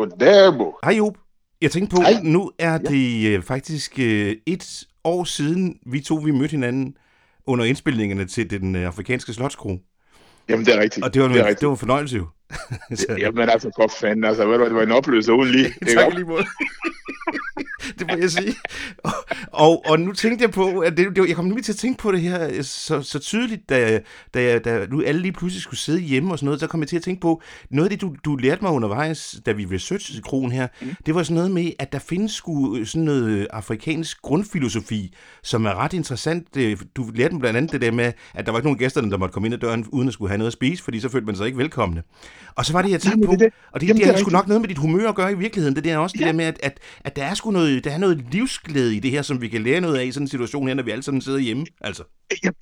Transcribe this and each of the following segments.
Goddag, Hej Job. Jeg tænkte på, Hej. nu er det øh, faktisk øh, et år siden, vi to vi mødte hinanden under indspilningerne til den øh, afrikanske slotskro. Jamen, det er rigtigt. Og det var, det er rigtigt. det var en fornøjelse jo. Så, Jamen, altså, for fanden, altså, ved du, det var en oplevelse uden lige. tak lige måde. Det må jeg sige. Og, og, og nu tænkte jeg på, at det, det, jeg kom nemlig til at tænke på det her øh, så, så tydeligt, da, da, da nu alle lige pludselig skulle sidde hjemme og sådan noget, så kom jeg til at tænke på, noget af det, du, du lærte mig undervejs, da vi researchede kronen her, mm. det var sådan noget med, at der findes sgu sådan noget afrikansk grundfilosofi, som er ret interessant. Øh, Du lærte mig blandt andet det der med, at der var ikke nogen gæsterne, der måtte komme ind ad døren, uden at skulle have noget at spise, fordi så følte man sig ikke velkomne. Og så var det, jeg tænkte Jamen, på, det er det. og det, Jamen, det, det er har sgu rigtigt. nok noget med dit humør at gøre i virkeligheden. Det der er også det Ja. der med, at, at, at der er sgu noget, der er noget livsglæde i det her, som vi kan lære noget af i sådan en situation her, når vi alle sammen sidder hjemme. Altså.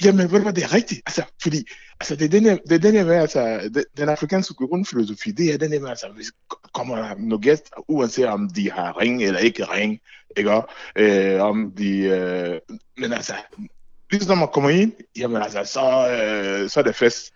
Jamen, ved du hvad, det er rigtigt. Altså, fordi, altså, det er den her, det er den her med, altså, den, den afrikanske grundfilosofi, det er den her med, altså, hvis kommer der nogle gæster, uanset om de har ring eller ikke ring, ikke øh, om de, øh, men altså, lige når man kommer ind, jamen altså, så, øh, så er det fest.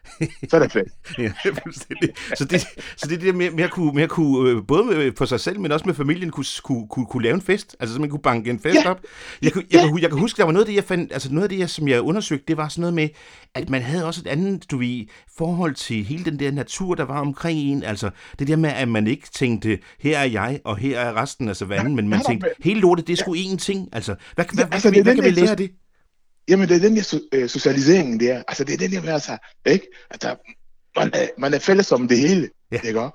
Så er det fest. Ja, fuldstændig. så, det, så det er det der med, med at kunne, med at kunne øh, både med, for sig selv, men også med familien, kunne, kunne, kunne, kunne lave en fest. Altså, så man kunne banke en fest Ja. op. Jeg, kunne, jeg, Ja. kan, hu- jeg kan huske, der var noget af det, jeg fandt, altså noget af det, jeg, som jeg undersøgte, det var sådan noget med, at man havde også et andet, du ved, forhold til hele den der natur, der var omkring en. Altså, det der med, at man ikke tænkte, her er jeg, og her er resten af savannen, men man tænkte, hele lortet, det er sgu én ting. Altså, hvad, hvad, hvad, altså, hvad, det hvad den kan vi lære af det? Jamen, det er den der so- øh, socialisering der. Altså, det er den der med, altså, ikke? Altså, man er, man er fælles om det hele, Ja. ikke?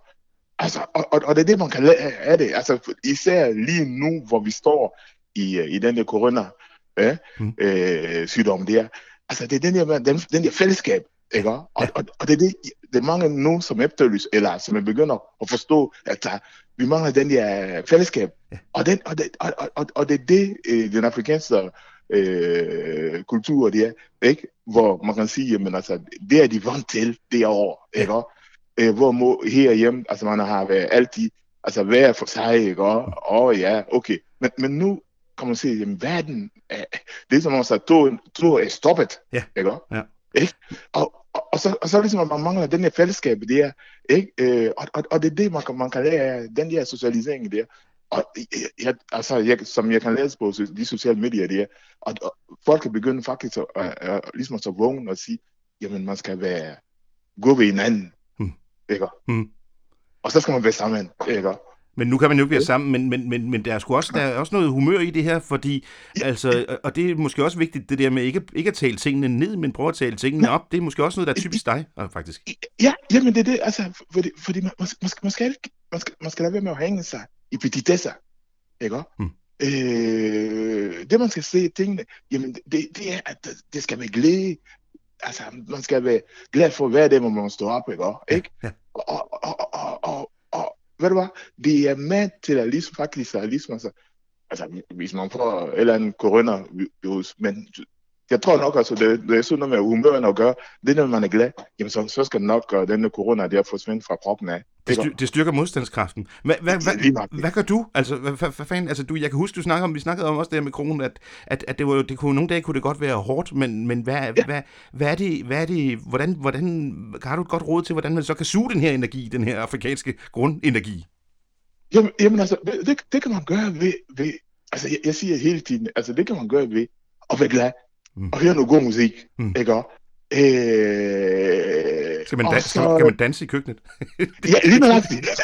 Altså, og, og, og det er det, man kan lære af det. Altså, især lige nu, hvor vi står i, øh, i den der corona øh, Mm. øh, sygdom der. Altså, det er den der, den, den der fællesskab, ikke? Og, og, og det er det, det er mange nu, som efterlyser, eller som begynder at forstå, at der, vi mangler den der fællesskab. Og, den, og, det, og, og, og, det er det, øh, den afrikanske øh, kultur, det er, ikke? Hvor man kan sige, jamen altså, det er de vant til derovre, ikke? også? Øh, hvor må, herhjemme, altså man har været altid, altså hver for sig, ikke? Og, og ja, okay. Men, men nu kan man sige, jamen verden, er, det er som om, at tog, tog er stoppet, Ja. ikke? Ja. Ikke? Og, og, og, så, og så det ligesom, at man mangler den her fællesskab der, ikke? Øh, og, og, og det er det, man kan, man kan lære af, den der socialisering der. Og jeg, altså, jeg, som jeg kan læse på de sociale medier der, og, og folk kan begynde faktisk at, at, at, ligesom at så vågne og sige, jamen man skal være gå ved hinanden, Hmm. ikke? Hmm. Og så skal man være sammen, ikke? Men nu kan man jo ikke være sammen, men, men, men, men der er sgu også, der er også noget humør i det her, fordi, altså, og- det er måske også vigtigt, det der med ikke, ikke at tale tingene ned, men prøve at tale tingene op, det er måske også noget, der er typisk dig, øh, faktisk. Ja, jamen det er det, altså, fordi, fordi man, man, skal- man, skal, man, skal, man skal lade være med at hænge sig i petitesser, ikke? Hmm. Øh, det man skal se tingene, jamen det, det er, at det- skal være glæde, altså man skal være glad for hver dag, hvor man står op, ikke? ikke? ja. Og, og, og, og, og, og, ved du hvad, det er med til at ligesom faktisk, at ligesom, altså, altså hvis man får et eller andet coronavirus, men jeg tror nok, altså, det, det er sådan noget med humøren at gøre. Det er, når man er glad, jamen så, så skal nok uh, denne corona der forsvinde fra kroppen af. Det, styr, det styrker modstandskraften. Hvad, hvad, hvad, hvad gør du? Altså, hvad, hvad, hvad fanden? Altså, du, jeg kan huske, du snakkede om, vi snakkede om også det her med kronen, at, at, at det, var, det kunne, nogle dage kunne det godt være hårdt, men, men hvad, ja. hvad, hvad, er det, hvad er det, hvordan, hvordan, har du et godt råd til, hvordan man så kan suge den her energi, den her afrikanske grundenergi? Jamen, jamen altså, det, det, det kan man gøre ved, ved altså jeg, jeg siger hele tiden, altså det kan man gøre ved at være glad, Mm. og høre noget god musik, Mm. ikke? også? Øh, Skal man, dan- så- skal, man, kan man danse i køkkenet? Ja, lige nøjagtigt.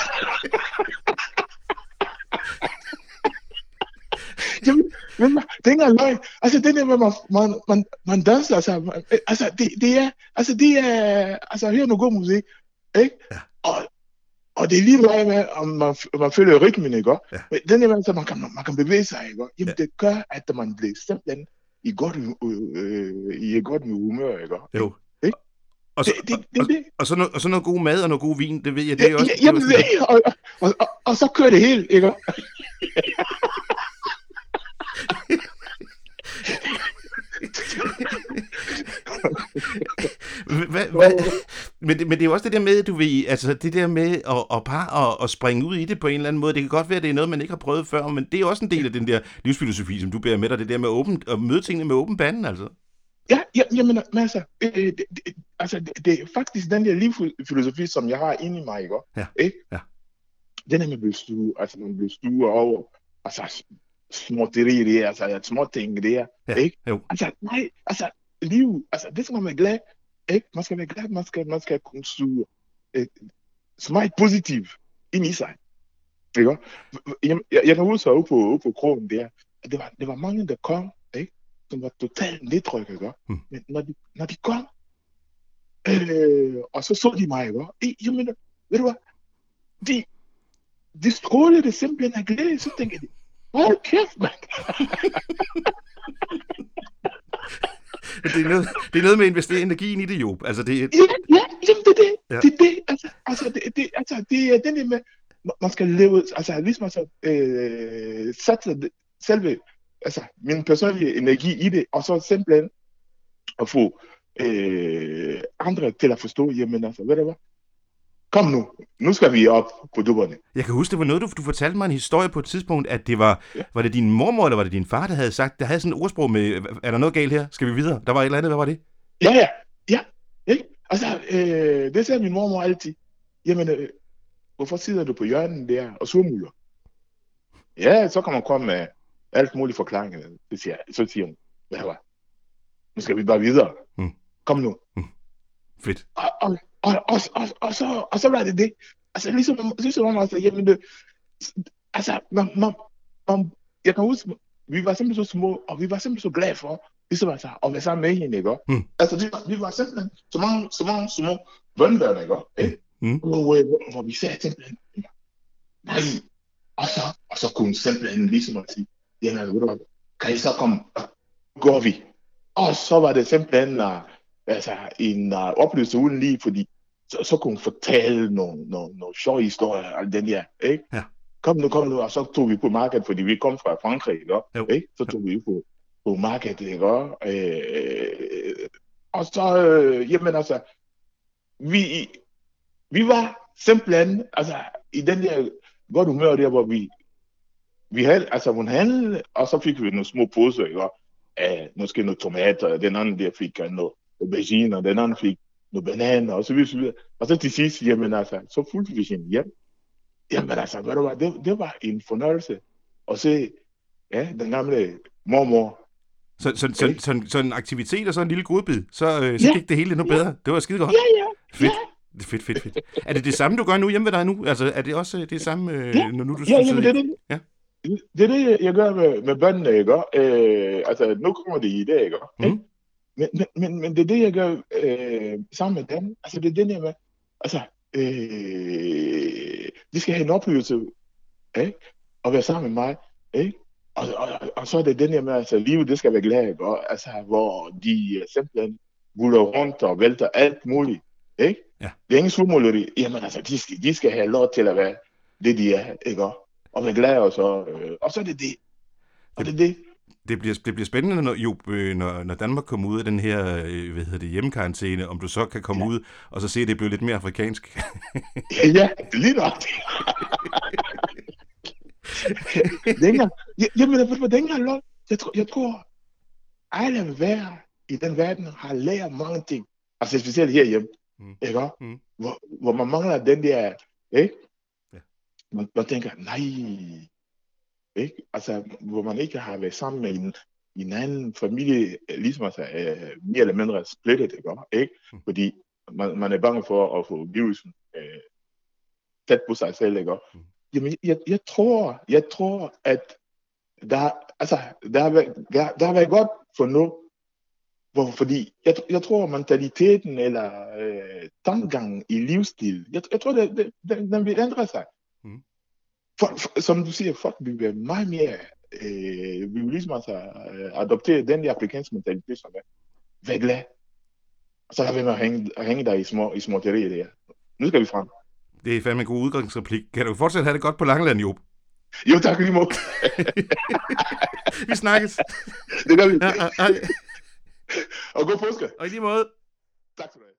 Jamen, men det er ikke løgn. Altså, det der med, man, man, man, man danser, altså, man, altså, det, det er, altså, det er, altså, høre noget god musik, ikke? Ja. Og, og det er lige meget med, om man, man følger rytmen, ikke? Ja. Men den der med, så man kan, man kan bevæge sig, ikke? Jamen, Ja. det gør, at man bliver simpelthen i godt, øh, i et godt humør, ikke? Jo. Ikke? Og så, Det, det, og, det, og, det, og, så noget, og så noget god mad og noget god vin, det ved jeg, det er også... Ja, Jamen, er det, og, og, og, og så kører det helt, ikke? Hvad, hvad, men, det, men det er jo også det der med, du ved, altså det der med at, at bare at, at springe ud i det på en eller anden måde. Det kan godt være, at det er noget, man ikke har prøvet før, men det er også en del af den der livsfilosofi, som du bærer med dig, det der med åben, at møde tingene med åben pande, altså. Ja, ja jamen, men altså, øh, det, det, altså det, det er faktisk den der livsfilosofi, som jeg har inde i mig, ikke? Ja, Ikke? ja. den er bliver stue, altså man bliver stue over, altså småtteri der, altså små ting der, Ja, ikke? jo. Altså, nej, altså, liv, altså, det skal man være glad? Man skal være glad, man skal, man skal kunne suge øh, så meget positivt ind i sig, ikke? Jeg, jeg, jeg kan huske ude på, ude på krogen der, at det var, det var mange, der kom, ikke? Som var totalt nedtrykket, ikke? Hmm. Men når de, når de kom, øh, og så så de mig, ikke? I, jamen, ved du hvad? De, de strålede simpelthen af glæde, så tænkte de, hold kæft, mand! Det er, noget, det er noget med at investere energien i det, Job. Altså, det, Ja, ja, jamen det er det. Ja. Ja. Det er det. Altså, altså, det, det, altså, det er den der med, man skal leve, altså, ligesom altså, øh, satse det- selve, altså, min personlige energi i det, og så simpelthen at få øh, andre til at forstå, jamen altså, ved du hvad? Kom nu, nu skal vi op på dupperne. Jeg kan huske, det var noget, du, du fortalte mig en historie på et tidspunkt, at det var, ja. Ja. var det din mormor, eller var det din far, der havde sagt, der havde sådan et ordsprog med, er der noget galt her? Skal vi videre? Der var et eller andet, hvad var det? Ja, ja, ja, ikke? Altså, øh, det sagde min mormor altid. Jamen, øh, hvorfor sidder du på hjørnet der og surmuler? Ja, så kan man komme med alt muligt forklaringer. Det siger, så siger hun, hvad var? Nu skal vi bare videre. Mm. Kom nu. Fedt. Og, og, og, og, og, og, så, og så var det det. Altså, ligesom, ligesom om, altså, jamen, det, altså, man, man, man, jeg kan huske, vi var simpelthen så små, og vi var simpelthen så glade for, ligesom altså, at være sammen med hende, ikke? Mm. Altså, vi var, vi var simpelthen så mange, så mange små børnebørn, ikke? ikke? Mm. Hvor, øh, hvor, hvor vi sagde simpelthen, nej, og så, og så kunne hun simpelthen ligesom at sige, jamen, ved du hvad, kan I så komme, og går vi. Og så var det simpelthen uh, altså, en uh, oplevelse uden lige, fordi så, så kunne hun fortælle nogle, nogle, nogle sjove historier, og den der, ikke? Ja. Kom nu, kom nu, og så tog vi på markedet, fordi vi kom fra Frankrig, ikke? Jo. ikke? Så tog vi på, på markedet, ikke? Øh, og så, øh, jamen altså, vi, vi var simpelthen, altså, i den der godt humør der, hvor vi, vi havde, altså, hun handlede, og så fik vi nogle små poser, ikke? Af måske nogle tomater, og den anden der fik uh, noget aubergine, og den anden fik nogle bananer, og så videre, så. Og så til sidst, jamen altså, så fulgte vi hende hjem. Jamen altså, ved du hvad, det, det var en fornøjelse at se, ja, den gamle mormor. Så, så, så, Okay. så, så en aktivitet og så en lille godbid, så, øh, så Ja. gik det hele endnu bedre. Det var skide godt. Ja, ja, Fedt. ja. Det er fedt, fedt, fedt. Er det det samme, du gør nu hjemme ved dig nu? Altså, er det også øh, det samme, øh, Ja. når nu du Ja, jamen, det er det. Ja. Det er det, jeg gør med, med børnene, ikke? Øh, altså, nu kommer de i dag, ikke? Mm. Men, men, men, det er det, jeg gør øh, sammen med dem. Altså, det er den, jeg med. Altså, øh, de skal have en oplevelse, ikke? Og være sammen med mig, ikke? Og, og, og, og så er det den, jeg med, altså, livet, det skal være glad? Og, Altså, hvor de øh, simpelthen guller rundt og vælter alt muligt, ikke? Ja. Det er ingen smugleri. Jamen, altså, de skal, de skal have lov til at være det, de er, ikke? Og være glade, og så, øh, og så er det det. Og det er det. Det bliver, det bliver spændende, når, jo, øh, når, når Danmark kommer ud af den her øh, hvad hedder det, hjemmekarantæne, om du så kan komme ja. ud og så se, at det bliver lidt mere afrikansk. Ja, lige nok. dengang, ja, jamen, du hvad, dengang, lov, jeg, tror, jeg tror, alle hver i den verden har lært mange ting. Altså specielt herhjemme, Mm. mm. ikke? Mm. Hvor, hvor man mangler den der, ikke? Ja. Man, man tænker, nej, ikke? Altså, hvor man ikke har været sammen med en, en anden familie, ligesom altså, øh, mere eller mindre splittet, ikke? ikke? Mm. Fordi man, man er bange for at få virusen øh, tæt på sig selv, ikke? Mm. Jamen, jeg, jeg tror, jeg tror, at der, altså, der, der, der har været godt for nu, hvor, fordi jeg, jeg tror, mentaliteten eller øh, tankegangen i livsstil, jeg, jeg tror, det, det, den, den vil ændre sig. For, for, som du siger, folk vil være meget mere, øh, vi vil ligesom altså øh, adoptere den der afrikanske mentalitet, som er. Og så har vi med at hænge, at hænge der i små, i småtterier der. Nu skal vi frem. Det er fandme en god udgangsreplik. Kan du fortsat have det godt på Langeland, Job? Jo, tak lige måde. Vi snakkes. Det gør vi. Ja, ja. Og god påske. Og i lige måde. Tak du have.